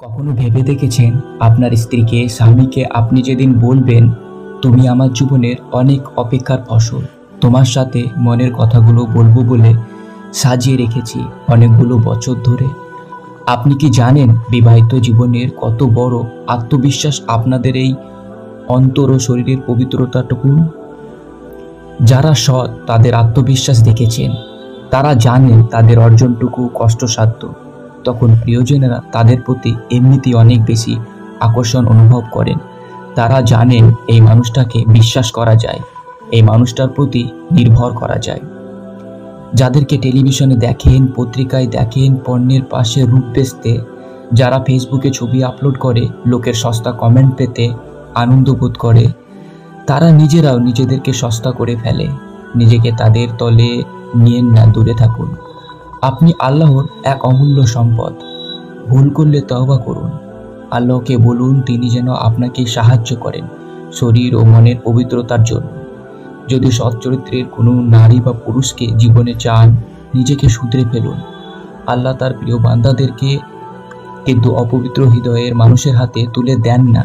কখনো ভেবে দেখেছেন আপনার স্ত্রীকে, স্বামীকে আপনি যেদিন বলবেন, তুমি আমার জীবনের অনেক অপেক্ষার ফসল। তোমার সাথে মনের কথাগুলো বলব বলে সাজিয়ে রেখেছি অনেকগুলো বছর ধরে। আপনি কি জানেন বিবাহিত জীবনের কত বড় আত্মবিশ্বাস আপনাদের এই অন্তর ও শরীরের পবিত্রতাটুকু? যারা সৎ তাদের আত্মবিশ্বাস দেখেছেন। তারা জানেন তাদের অর্জনটুকু কষ্টসাধ্য। তখন প্রিয়জনেরা তাদের প্রতি এমনিতেই অনেক বেশি আকর্ষণ অনুভব করেন। তারা জানেন এই মানুষটাকে বিশ্বাস করা যায়, এই মানুষটার প্রতি নির্ভর করা যায়। যাদেরকে টেলিভিশনে দেখেন, পত্রিকায় দেখেন, পণ্যের পাশে রূপ বেচতে, যারা ফেসবুকে ছবি আপলোড করে, লোকের সস্তা কমেন্ট পেতে আনন্দ বোধ করে, তারা নিজেরাও নিজেদেরকে সস্তা করে ফেলে। নিজেকে তাদের তলে নিয়েন না, দূরে থাকুন। আপনি আল্লাহর এক অমূল্য সম্পদ। ভুল করলে তওবা করুন। আল্লাহকে বলুন, তিনি যেন আপনাকে সাহায্য করেন শরীর ও মনের পবিত্রতার জন্য। যদি সৎ চরিত্রের কোনো নারী বা পুরুষকে জীবনে চান, নিজেকে শুধরে ফেলুন। আল্লাহ তার প্রিয় বান্দাদেরকে কিন্তু অপবিত্র হৃদয়ের মানুষের হাতে তুলে দেন না।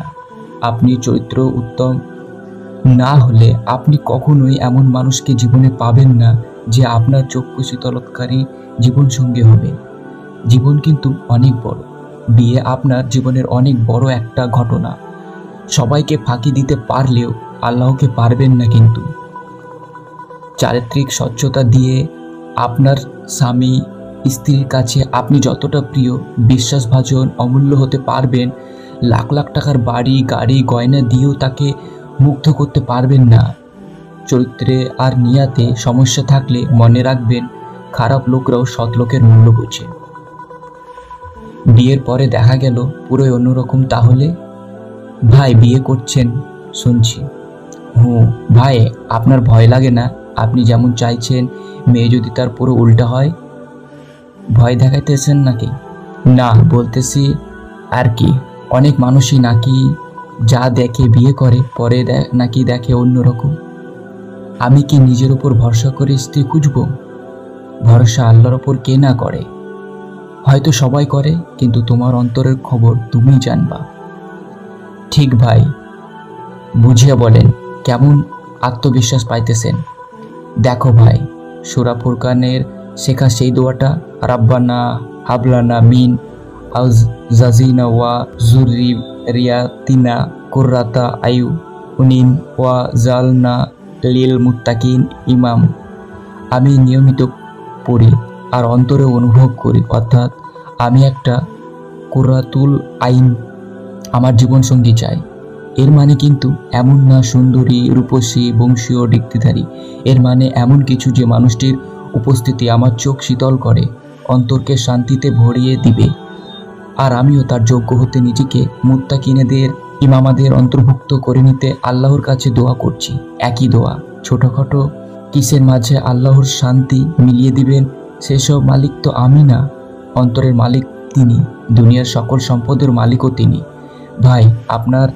আপনি চরিত্র উত্তম না হলে আপনি কখনোই এমন মানুষকে জীবনে পাবেন না যে আপনার চক্ষু শীতলৎকারী জীবনসঙ্গী হবে। জীবন কিন্তু অনেক বড়। বিয়ে আপনার জীবনের অনেক বড় একটা ঘটনা। সবাইকে ফাঁকি দিতে পারলেও আল্লাহকে পারবেন না কিন্তু। চারিত্রিক স্বচ্ছতা দিয়ে আপনার স্বামী স্ত্রীর কাছে আপনি যতটা প্রিয়, বিশ্বাসভাজন, অমূল্য হতে পারবেন, লাখ লাখ টাকার বাড়ি, গাড়ি, গয়না দিয়েও তাকে মুগ্ধ করতে পারবেন না। চরিত্রে আর নিয়াতে সমস্যা থাকলে মনে রাখবেন, খারাপ লোকরাও সৎ লোকের মূল্য বোঝে। বিয়ের পরে দেখা গেল, পুরোই অন্যরকম তাহলে? ভাই, বিয়ে করছেন, শুনছি। হুঁ, ভাই, আপনার ভয় লাগে না? আপনি যেমন চাইছেন, মেয়ে যদি তার পুরো উল্টা হয়? ভয় দেখাইতেছেন নাকি? না, বলতেছি আর কি, অনেক মানুষই নাকি যা দেখে বিয়ে করে, পরে দে- নাকি দেখে অন্যরকম? আমি কি নিজের উপর ভরসা করে স্ত্রী খুঁজব? ভরসা আল্লাহর ওপর কে না করে? হয়তো সবাই করে, কিন্তু তোমার অন্তরের খবর তুমি জানবা। ঠিক ভাই, বুঝিয়ে বলেন, কেমন আত্মবিশ্বাস পাইতেছেন? দেখো ভাই, সুরা ফুরকানের শেখা সেই দোয়াটা, রাব্বানা হাবলানা মিন আউজ জাজিনা ওয়া জুরি রিয়াতিনা কুর্রাতা আয়ু উনিন ওয়া জালনা লিল মুত্তাকিন ইমাম। আমি নিয়মিত পড়ি আর অন্তরে অনুভব করি, অর্থাৎ আমি একটা কুরাতুল আইন আমার জীবনসঙ্গী চাই। এর মানে কিন্তু এমন না সুন্দরী, রূপসী, বংশীয় ডিক্তিধারী এর মানে এমন কিছু যে মানুষটির উপস্থিতি আমার চোখ শীতল করে, অন্তরকে শান্তিতে ভরিয়ে দিবে। আর আমিও তার যোগ্য হতে নিজেকে মুত্তাকিনেদের ইমামাদের অন্তর্ভুক্ত করে নিতে আল্লাহর কাছে দোয়া করছি। একই দোয়া। ছোটখাটো কিসের মাঝে আল্লাহর শান্তি মিলিয়ে দিবেন সেসব মালিক তো আমি না। অন্তরের মালিক তিনি, দুনিয়ার সকল সম্পদের মালিকও তিনি। ভাই, আপনার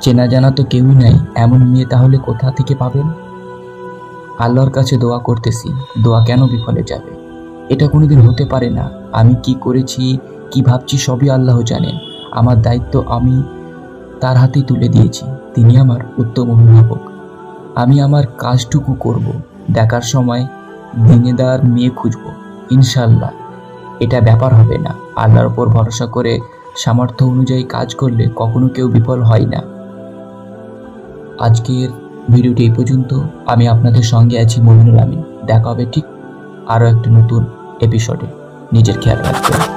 চেনা জানা তো কেউই নাই, এমন মেয়ে তাহলে কোথা থেকে পাবেন? আল্লাহর কাছে দোয়া করতেছি, দোয়া কেন বিফলে যাবে? এটা কোনোদিন হতে পারে না। আমি কি করেছি, কি ভাবছি সবই আল্লাহ জানেন। আমার দায়িত্ব আমি তার হাতে তুলে দিয়েছি। তিনি আমার উত্তম অভিভাবক। আমি আমার কাজটুকু করব। দেখার সময় দিনেদার মেয়ে খুঁজব। ইনশাল্লাহ এটা ব্যাপার হবে না। আল্লাহর ওপর ভরসা করে সামর্থ্য অনুযায়ী কাজ করলে কখনো কেউ বিফল হয় না। আজকের ভিডিওটি এই পর্যন্ত। আমি আপনাদের সঙ্গে আছি মমিনুল আমিন। দেখা হবে ঠিক আরও একটা নতুন এপিসোডে নিজের খেয়াল রাখবেন।